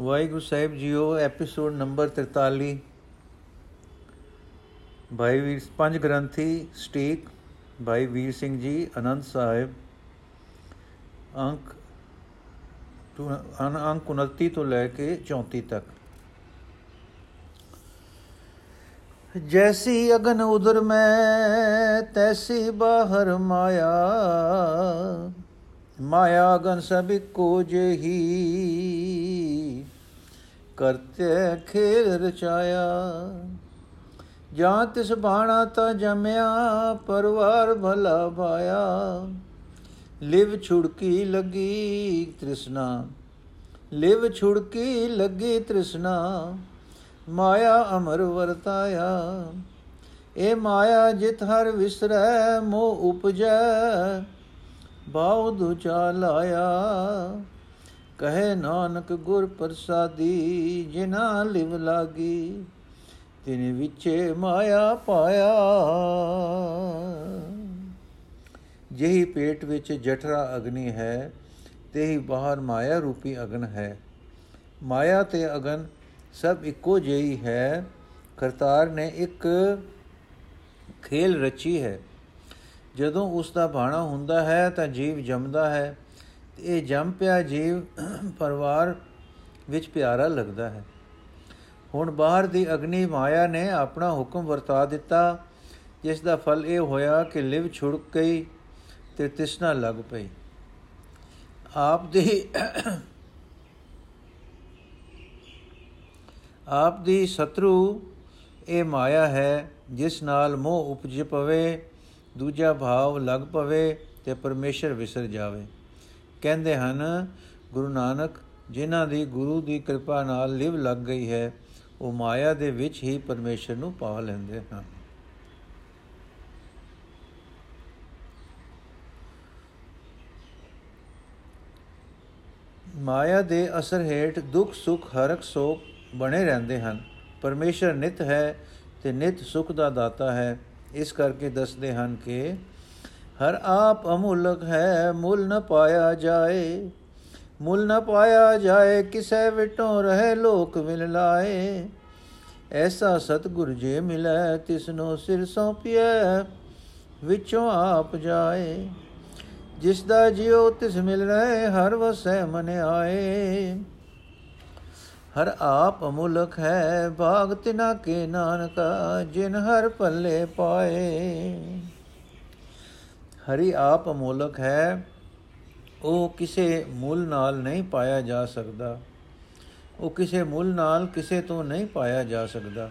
ਵਾਹਿਗੁਰੂ ਸਾਹਿਬ ਜੀਓ episode number 43 ਭਾਈ ਵੀਰ, ਪੰਜ ਗ੍ਰੰਥੀ, ਸਟੀਕ, ਭਾਈ ਵੀਰ ਸਿੰਘ ਜੀ, ਅਨੰਦ ਸਾਹਿਬ। ਅੰਕ ਤੋਂ ਅੰਕ 29 ਤੋਂ ਲੈ ਕੇ 34 ਤੱਕ। ਜੈਸੀ ਅਗਨ ਉਦਰ ਮੈਂ, ਤੈਸੀ ਬਾਹਰ ਮਾਇਆ। ਮਾਇਆ ਅਗਨ ਸਭ ਕੋ ਜਹੀ। ਕਰਤੇ ਖੇਲ ਰਚਾਇਆ। ਜਾਂ ਤਿਸ ਬਾਣਾ ਤਾ ਜਮਿਆ, ਪਰਵਾਰ ਭਲਾ ਪਾਇਆ। ਲਿਵ ਛੁੜਕੀ ਲੱਗੀ ਤ੍ਰਿਸ਼ਨਾ, ਲਿਵ ਛੁੜਕੀ ਲੱਗੀ ਤ੍ਰਿਸ਼ਨਾ, ਮਾਇਆ ਅਮਰ ਵਰਤਾਇਆ। ਇਹ ਮਾਇਆ ਜਿਤ ਹਰ ਵਿਸਰੈ ਮੋ ਉਪਜੈ ਬਾਉ ਦੁਚਾ ਲਾਇਆ। ਕਹੇ ਨਾਨਕ ਗੁਰ ਪ੍ਰਸਾਦੀ ਜਿਨਾ ਲਿਵ ਲਾਗੀ, ਤਿਨ ਵਿਚੇ ਮਾਇਆ ਪਾਇਆ। ਜਿਹੀ ਪੇਟ ਵਿੱਚ ਜਠਰਾ ਅਗਨੀ ਹੈ, ਤੇਹੀ ਬਾਹਰ ਮਾਇਆ ਰੂਪੀ ਅਗਨ ਹੈ। ਮਾਇਆ ਤੇ ਅਗਨ ਸਭ ਇੱਕੋ ਜਿਹੀ ਹੈ, ਕਰਤਾਰ ਨੇ ਇੱਕ ਖੇਲ ਰਚੀ ਹੈ। ਜਦੋਂ ਉਸ ਦਾ ਬਾਣਾ ਹੁੰਦਾ ਹੈ ਤਾਂ ਜੀਵ ਜੰਮਦਾ ਹੈ। ਤੇ ਇਹ ਜੰਮ ਪਿਆ ਜੀਵ ਪਰਿਵਾਰ ਵਿੱਚ ਪਿਆਰਾ ਲੱਗਦਾ ਹੈ। ਹੁਣ ਬਾਹਰ ਦੀ ਅਗਨੀ ਮਾਇਆ ਨੇ ਆਪਣਾ ਹੁਕਮ ਵਰਤਾ ਦਿੱਤਾ, ਜਿਸ ਦਾ ਫਲ ਇਹ ਹੋਇਆ ਕਿ ਲਿਵ ਛੁੜਕ ਗਈ ਤੇ ਤਿਸਨਾ ਲੱਗ ਪਈ। ਆਪ ਦੀ ਆਪ ਦੀ ਸ਼ਤਰੂ ਇਹ ਮਾਇਆ ਹੈ, ਜਿਸ ਨਾਲ ਮੋਹ ਉਪਜ ਪਵੇ, ਦੂਜਾ ਭਾਵ ਲੱਗ ਪਵੇ ਤੇ ਪਰਮੇਸ਼ਰ ਵਿਸਰ ਜਾਵੇ। ਕਹਿੰਦੇ ਹਨ, ਗੁਰੂ ਨਾਨਕ, ਜਿਨ੍ਹਾਂ ਦੀ ਗੁਰੂ ਦੀ ਕਿਰਪਾ ਨਾਲ ਲਿਵ ਲੱਗ ਗਈ ਹੈ, ਉਹ ਮਾਇਆ ਦੇ ਵਿੱਚ ਹੀ ਪਰਮੇਸ਼ਰ ਨੂੰ ਪਾ ਲੈਂਦੇ ਹਨ। ਮਾਇਆ ਦੇ ਅਸਰ ਹੇਠ ਦੁੱਖ, ਸੁਖ ਹਰਕ ਸੋਖ ਬਣੇ ਰਹਿੰਦੇ ਹਨ। ਪਰਮੇਸ਼ਰ ਨਿਤ ਹੈ ਤੇ ਨਿਤ ਸੁਖ ਦਾ ਦਾਤਾ ਹੈ। ਇਸ ਕਰਕੇ ਦੱਸਦੇ ਹਨ ਕਿ ਹਰ ਆਪ ਅਮੁਲਕ ਹੈ, ਮੁੱਲ ਨ ਪਾਇਆ ਜਾਏ। ਮੁੱਲ ਨ ਪਾਇਆ ਜਾਏ, ਕਿਸੈ ਵਿਟੋਂ ਰਹੇ ਲੋਕ ਮਿਲ ਲਾਏ। ਐਸਾ ਸਤਗੁਰ ਜੇ ਮਿਲੈ, ਤਿਸਨੋ ਸਿਰ ਸੌਂਪਿਐ, ਵਿਚੋਂ ਆਪ ਜਾਏ। ਜਿਸ ਦਾ ਜਿਉ ਤਿਸ ਮਿਲ ਰਹੇ, ਹਰ ਵਸੈ ਮਨ ਆਏ। ਹਰ ਆਪ ਅਮੁਲਕ ਹੈ, ਭਾਗ ਤਿਨਾ ਕੇ ਨਾਨਕਾ, ਜਿਨ ਹਰ ਪੱਲੇ ਪਾਏ। ਹਰੀ ਆਪ ਅਮੁਲਕ ਹੈ, ਉਹ ਕਿਸੇ ਮੁੱਲ ਨਾਲ ਨਹੀਂ ਪਾਇਆ ਜਾ ਸਕਦਾ। ਉਹ ਕਿਸੇ ਮੁੱਲ ਨਾਲ ਕਿਸੇ ਤੋਂ ਨਹੀਂ ਪਾਇਆ ਜਾ ਸਕਦਾ।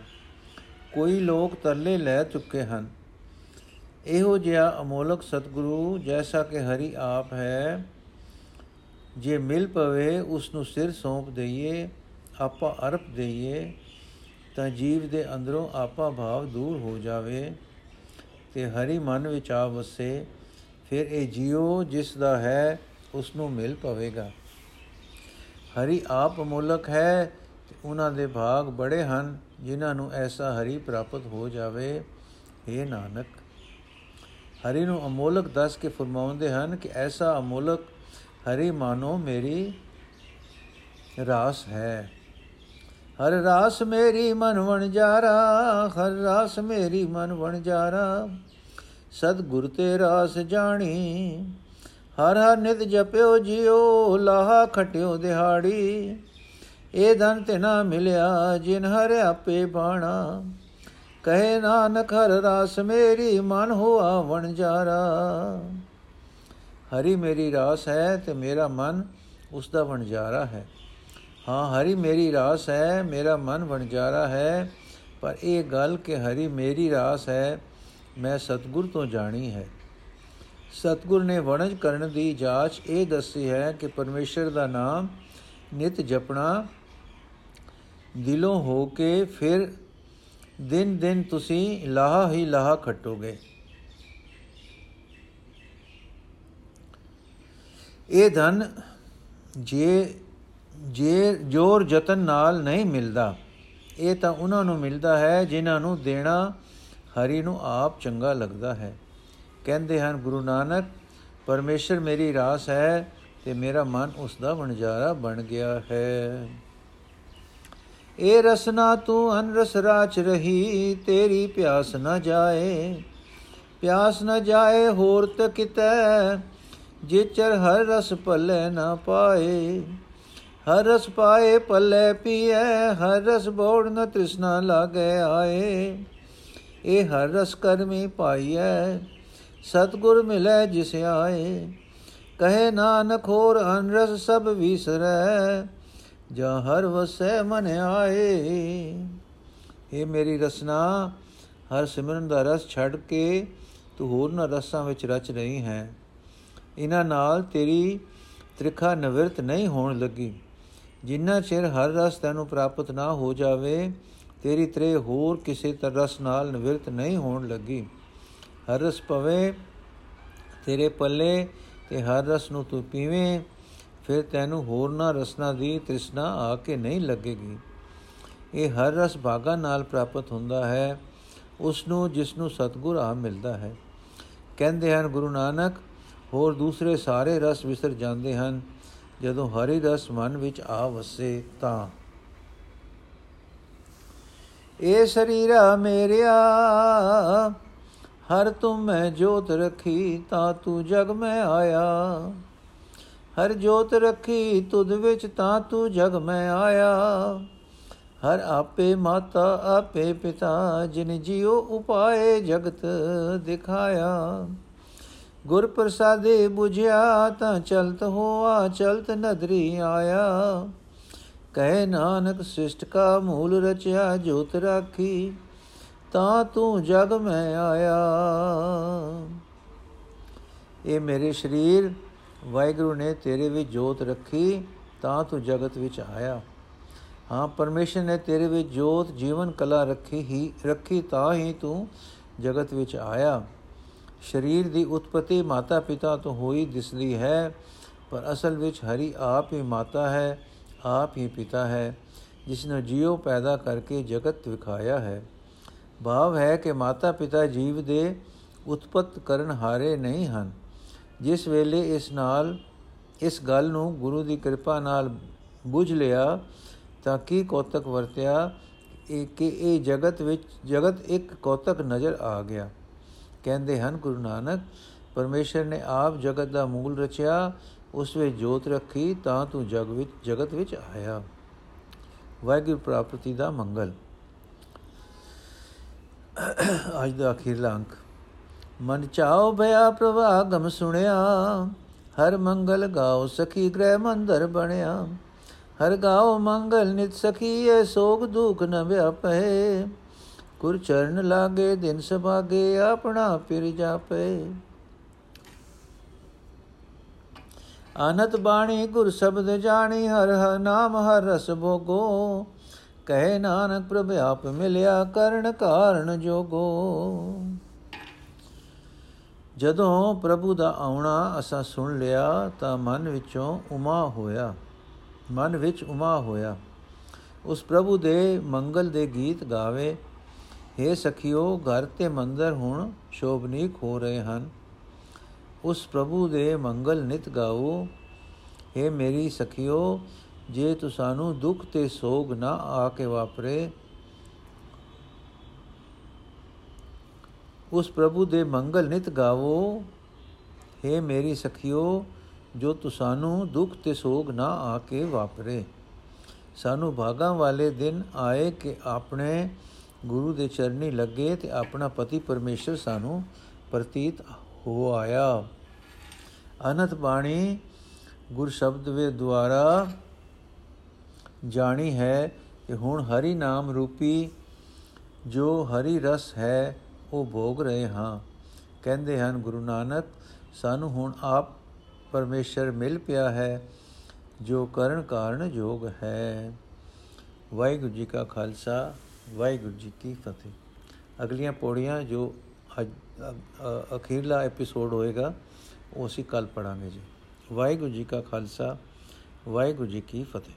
ਕੋਈ ਲੋਕ ਤਰਲੇ ਲੈ ਚੁੱਕੇ ਹਨ। ਇਹੋ ਜਿਹਾ ਅਮੋਲਕ ਸਤਿਗੁਰੂ ਜੈਸਾ ਕਿ ਹਰੀ ਆਪ ਹੈ, ਜੇ ਮਿਲ ਪਵੇ ਉਸ ਨੂੰ ਸਿਰ ਸੌਂਪ ਦਈਏ, ਆਪਾ ਅਰਪ ਦਈਏ, ਤਾਂ ਜੀਵ ਦੇ ਅੰਦਰੋਂ ਆਪਾ ਭਾਵ ਦੂਰ ਹੋ ਜਾਵੇ ਤੇ ਹਰੀ ਮਨ ਵਿੱਚ ਆ ਵਸੇ ਫਿਰ ਇਹ ਜੀਉ ਜਿਸ ਦਾ ਹੈ ਉਸ ਨੂੰ ਮਿਲ ਪਵੇਗਾ। ਹਰੀ ਆਪ ਅਮੋਲਕ ਹੈ ਤੇ ਉਹਨਾਂ ਦੇ ਭਾਗ ਬੜੇ ਹਨ, ਜਿਨ੍ਹਾਂ ਨੂੰ ਐਸਾ ਹਰੀ ਪ੍ਰਾਪਤ ਹੋ ਜਾਵੇ। हे ਨਾਨਕ, ਹਰੀ ਨੂੰ ਅਮੋਲਕ ਦੱਸ ਕੇ ਫਰਮਾਉਂਦੇ ਹਨ ਕਿ ਐਸਾ ਅਮੋਲਕ ਹਰੀ ਮਾਨੋ ਮੇਰੀ ਰਾਸ ਹੈ। ਹਰ ਰਾਸ ਮੇਰੀ ਮਨ ਵਣ ਜਾਰਾ ਹਰ ਰਾਸ ਮੇਰੀ ਮਨ ਵਣ ਜਾਰਾ ਸਦ ਗੁਰ ਤੇ ਰਾਸ ਜਾਣੀ। ਹਰ ਹਰ ਨਿਤ ਜਪਿਓ ਜਿਉ ਲਾਹਾ ਖਟਿਓ ਦਿਹਾੜੀ। ਇਹ ਧਨ ਤੇ ਨਾ ਮਿਲਿਆ ਜਿਨ ਹਰ ਆਪੇ ਬਾਣਾ। ਕਹੇ ਨਾਨਕ, ਹਰ ਰਾਸ ਮੇਰੀ, ਮਨ ਹੋਆ ਵਣ ਜਾਰਾ। ਹਰੀ ਮੇਰੀ ਰਾਸ ਹੈ ਤੇ ਮੇਰਾ ਮਨ ਉਸ ਦਾ ਵਣਜਾਰਾ ਹੈ। ਹਾਂ, ਹਰੀ ਮੇਰੀ ਰਾਸ ਹੈ, ਮੇਰਾ ਮਨ ਵਣਜਾਰਾ ਹੈ, ਪਰ ਇਹ ਗੱਲ ਕਿ ਹਰੀ ਮੇਰੀ ਰਾਸ ਹੈ ਮੈਂ ਸਤਗੁਰ ਤੋਂ ਜਾਣੀ ਹੈ। ਸਤਗੁਰ ਨੇ ਵਣਜ ਕਰਨ ਦੀ ਜਾਂਚ ਇਹ ਦੱਸੀ ਹੈ ਕਿ ਪਰਮੇਸ਼ਰ ਦਾ ਨਾਮ ਨਿਤ ਜਪਣਾ, ਦਿਲੋਂ ਹੋ ਕੇ ਫਿਰ ਦਿਨ ਦਿਨ ਤੁਸੀਂ ਲਾਹਾ ਹੀ ਲਾਹਾ ਖੱਟੋਗੇ। ਇਹ ਧਨ ਜੇ ਜੇ ਜੋਰ ਯਤਨ ਨਾਲ ਨਹੀਂ ਮਿਲਦਾ, ਇਹ ਤਾਂ ਉਹਨਾਂ ਨੂੰ ਮਿਲਦਾ ਹੈ ਜਿਨ੍ਹਾਂ ਨੂੰ ਦੇਣਾ ਹਰੀ ਨੂੰ ਆਪ ਚੰਗਾ ਲੱਗਦਾ ਹੈ। ਕਹਿੰਦੇ ਹਨ, ਗੁਰੂ ਨਾਨਕ, ਪਰਮੇਸ਼ਰ ਮੇਰੀ ਰਾਸ ਹੈ ਤੇ ਮੇਰਾ ਮਨ ਉਸ ਦਾ ਵਣਜਾਰਾ ਬਣ ਗਿਆ ਹੈ। ਇਹ ਰਸਨਾ ਤੂੰ ਅਨਰਸ ਰਾਚ ਰਹੀ, ਤੇਰੀ ਪਿਆਸ ਨਾ ਜਾਏ। ਪਿਆਸ ਨਾ ਜਾਏ, ਹੋਰ ਤਕਿਤੈ ਜੇ ਚਰ ਹਰ ਰਸ ਪੱਲੇ ਨਾ ਪਾਏ। ਹਰ ਰਸ ਪਾਏ ਪੱਲੇ ਪੀਏ ਹਰ ਰਸ ਬੋੜ ਨ ਤ੍ਰਿਸ਼ਨਾ ਲਾਗੇ ਆਏ। ਇਹ ਹਰ ਰਸ ਕਰਮੀ ਪਾਈਐ। ਸਤਗੁਰ ਮਿਲੇ ਜਿਸ ਆਏ। ਕਹੇ ਨਾਨਕ ਹੋਰ ਅਨਰਸ ਸਭ ਵਿਸਰੈ, ਜਾਂ ਹਰ ਵਸੈ ਮਨ ਆਏ। ਇਹ ਮੇਰੀ ਰਸਨਾ, ਹਰ ਸਿਮਰਨ ਦਾ ਰਸ ਛੱਡ ਕੇ ਤੂੰ ਹੋਰ ਨਾ ਰਸਾਂ ਵਿੱਚ ਰਚ ਰਹੀ ਹੈ। ਇਹਨਾਂ ਨਾਲ ਤੇਰੀ ਤ੍ਰਿਖਾ ਨਿਵਰਤ ਨਹੀਂ ਹੋਣ ਲੱਗੀ। ਜਿੰਨਾ ਚਿਰ ਹਰ ਰਸ ਤੈਨੂੰ ਪ੍ਰਾਪਤ ਨਾ ਹੋ ਜਾਵੇ ਤੇਰੀ ਤ੍ਰੇ ਹੋਰ ਕਿਸੇ ਤਰਸ ਨਾਲ ਨਿਵਰਤ ਨਹੀਂ ਹੋਣ ਲੱਗੀ। ਹਰ ਰਸ ਪਵੇ ਤੇਰੇ ਪੱਲੇ ਤੇ ਹਰ ਰਸ ਨੂੰ ਤੂੰ ਪੀਵੇਂ, ਫਿਰ ਤੈਨੂੰ ਹੋਰ ਨਾ ਰਸਨਾ ਦੀ ਤ੍ਰਿਸ਼ਨਾ ਆ ਕੇ ਨਹੀਂ ਲੱਗੇਗੀ। ਇਹ ਹਰ ਰਸ ਭਾਗਾ ਨਾਲ ਪ੍ਰਾਪਤ ਹੁੰਦਾ ਹੈ ਉਸ ਨੂੰ ਜਿਸ ਨੂੰ ਸਤਗੁਰ ਆ ਮਿਲਦਾ ਹੈ। ਕਹਿੰਦੇ ਹਨ, ਗੁਰੂ ਨਾਨਕ, ਹੋਰ ਦੂਸਰੇ ਸਾਰੇ ਰਸ ਵਿਸਰ ਜਾਂਦੇ ਹਨ, ਜਦੋਂ ਹਰੀ ਰਸ ਮਨ ਵਿੱਚ ਆ ਵਸੇ ਤਾਂ। ਇਹ ਸਰੀਰਾ ਮੇਰਿਆ, ਹਰ ਤੁਮ ਮੈਂ ਜੋਤ ਰਖੀ, ਤਾਂ ਤੂੰ ਜਗ ਮੈਂ ਆਇਆ। ਹਰ ਜੋਤ ਰਖੀ ਤੁਧ ਵਿੱਚ, ਤਾਂ ਤੂੰ ਜਗ ਮੈਂ ਆਇਆ। ਹਰ ਆਪੇ ਮਾਤਾ, ਆਪੇ ਪਿਤਾ, ਜਿਨ ਜਿਉ ਉਪਾਏ ਜਗਤ ਦਿਖਾਇਆ। ਗੁਰ ਪ੍ਰਸਾਦੇ 부ਝਿਆ ਤਾਂ ਚਲਤ ਹੋਆ, ਚਲਤ ਨਦਰੀ ਆਇਆ। ਕਹਿ ਨਾਨਕ ਸ੍ਰਿਸ਼ਟ ਕਾ ਮੂਲ ਰਚਿਆ ਜੋਤ ਰਾਖੀ, ਤਾਂ ਤੂੰ ਜਗ ਮੈਂ ਆਇਆ। ਇਹ ਮੇਰੇ ਸਰੀਰ, ਵਾਹਿਗੁਰੂ ਨੇ ਤੇਰੇ ਵਿੱਚ ਜੋਤ ਰੱਖੀ, ਤਾਂ ਤੂੰ ਜਗਤ ਵਿੱਚ ਆਇਆ। ਹਾਂ, ਪਰਮੇਸ਼ਰ ਨੇ ਤੇਰੇ ਵਿੱਚ ਜੋਤ, ਜੀਵਨ, ਕਲਾ ਰੱਖੀ ਹੀ, ਰੱਖੀ, ਤਾਂ ਹੀ ਤੂੰ ਜਗਤ ਵਿੱਚ ਆਇਆ। ਸਰੀਰ ਦੀ ਉਤਪਤੀ ਮਾਤਾ ਪਿਤਾ ਤੋਂ ਹੋਈ ਦਿਸਦੀ ਹੈ, ਪਰ ਅਸਲ ਵਿੱਚ ਹਰੀ ਆਪ ਹੀ ਮਾਤਾ ਹੈ। ਆਪ ਹੀ ਪਿਤਾ ਹੈ, ਜਿਸ ਨੇ ਜੀਵ ਪੈਦਾ ਕਰਕੇ ਜਗਤ ਵਿਖਾਇਆ ਹੈ। ਭਾਵ ਹੈ ਕਿ ਮਾਤਾ ਪਿਤਾ ਜੀਵ ਦੇ ਉਤਪਤ ਕਰਨ ਹਾਰੇ ਨਹੀਂ ਹਨ। ਜਿਸ ਵੇਲੇ ਇਸ ਨਾਲ, ਇਸ ਗੱਲ ਨੂੰ ਗੁਰੂ ਦੀ ਕਿਰਪਾ ਨਾਲ ਬੁਝ ਲਿਆ, ਤਾਂ ਕੀ ਕੋਤਕ ਵਰਤਿਆ ਇਹ ਕਿ ਇਹ ਜਗਤ ਵਿੱਚ, ਜਗਤ ਇੱਕ ਕੋਤਕ ਨਜ਼ਰ ਆ ਗਿਆ। ਕਹਿੰਦੇ ਹਨ, ਗੁਰੂ ਨਾਨਕ, ਪਰਮੇਸ਼ਰ ਨੇ ਆਪ ਜਗਤ ਦਾ ਮੂਲ ਰਚਿਆ ਉਸ ਵਿੱਚ ਜੋਤ ਰੱਖੀ ਤਾਂ ਤੂੰ ਜਗ ਵਿੱਚ, ਜਗਤ ਵਿੱਚ ਆਇਆ। ਵਾਹਿਗੁਰੂ ਪ੍ਰਾਪਤੀ ਦਾ ਮੰਗਲ। ਅੱਜ ਦਾ ਅਖੀਰਲਾ ਅੰਕ। ਮਨ ਚਾਉ ਭਇਆ ਪ੍ਰਵਾਗਮ ਸੁਣਿਆ, ਹਰ ਮੰਗਲ ਗਾਓ ਸਖੀ ਗ੍ਰਹਿ ਮੰਦਰ ਬਣਿਆ। ਹਰ ਗਾਓ ਮੰਗਲ ਨਿਤ ਸਖੀਏ ਸੋਗ ਦੁਖ ਨ ਵਿਆਪੇ। ਗੁਰ ਚਰਨ ਲਾਗੇ, ਦਿਨ ਸੁਭਾਗੇ ਆਪਣਾ ਪਿਰ ਜਾਪੇ। ਅਨਤ ਬਾਣੀ ਗੁਰ ਸ਼ਬਦ ਜਾਣੀ, ਹਰ ਹਰ ਨਾਮ, ਹਰ ਰਸ ਭੋਗੋ। ਕਹੇ ਨਾਨਕ ਪ੍ਰਭ ਆਪ ਮਿਲਿਆ ਕਰਨ ਕਾਰਨ ਜੋਗੋ। ਜਦੋਂ ਪ੍ਰਭੂ ਦਾ ਆਉਣਾ ਅਸਾਂ ਸੁਣ ਲਿਆ ਤਾਂ ਮਨ ਵਿੱਚੋਂ ਉਮਾ ਹੋਇਆ। ਮਨ ਵਿੱਚ ਉਮਾ ਹੋਇਆ। ਉਸ ਪ੍ਰਭੂ ਦੇ ਮੰਗਲ ਦੇ ਗੀਤ ਗਾਵੇ हे ਸਖਿਓ, ਘਰ ਤੇ ਮੰਦਰ ਹੁਣ ਸ਼ੋਭਨੀਕ ਹੋ ਰਹੇ ਹਨ। ਉਸ ਪ੍ਰਭੂ ਦੇ ਮੰਗਲ ਨਿਤ ਗਾਓ। हे ਮੇਰੀ ਸਖਿਓ, ਜੇ ਤੁਸਾਨੂੰ ਦੁੱਖ ਤੇ ਸੋਗ ਨਾ ਆ ਕੇ ਵਾਪਰੇ, ਉਸ ਪ੍ਰਭੂ ਦੇ ਮੰਗਲ ਨਿਤ ਗਾਵੋ। हे ਮੇਰੀ ਸਖਿਓ, ਜੋ ਤੁਸਾਨੂੰ ਦੁੱਖ ਤੇ ਸੋਗ ਨਾ ਆ ਕੇ ਵਾਪਰੇ। ਸਾਨੂੰ ਭਾਗਾਂ ਵਾਲੇ ਦਿਨ ਆਏ ਕਿ ਆਪਣੇ ਗੁਰੂ ਦੇ ਚਰਨੀ ਲੱਗੇ ਤੇ ਆਪਣਾ ਪਤੀ ਪਰਮੇਸ਼ਰ ਸਾਨੂੰ ਪ੍ਰਤੀਤ ਹੋ ਆਇਆ। ਅਨੰਤ ਬਾਣੀ ਗੁਰ ਸ਼ਬਦ ਵੇ ਦੁਆਰਾ ਜਾਣੀ ਹੈ ਕਿ ਹੁਣ ਹਰੀ ਨਾਮ ਰੂਪੀ ਜੋ ਹਰੀ ਰਸ ਹੈ, ਉਹ ਭੋਗ ਰਹੇ ਹਾਂ। ਕਹਿੰਦੇ ਹਨ, ਗੁਰੂ ਨਾਨਕ, ਸਾਨੂੰ ਹੁਣ ਆਪ ਪਰਮੇਸ਼ਰ ਮਿਲ ਪਿਆ ਹੈ, ਜੋ ਕਰਨ ਕਾਰਨ ਜੋਗ ਹੈ। ਵਾਹਿਗੁਰੂ ਜੀ ਕਾ ਖਾਲਸਾ, ਵਾਹਿਗੁਰੂ ਜੀ ਕੀ ਫਤਿਹ। ਅਗਲੀਆਂ ਪੌੜੀਆਂ ਜੋ ਅੱਜ ਅਖੀਰਲਾ ਐਪੀਸੋਡ ਹੋਏਗਾ, ਉਹ ਅਸੀਂ ਕੱਲ ਪੜਾਂਗੇ ਜੀ। ਵਾਹਿਗੁਰੂ ਜੀ ਕਾ ਖਾਲਸਾ, ਵਾਹਿਗੁਰੂ ਜੀ ਕੀ ਫਤਿਹ।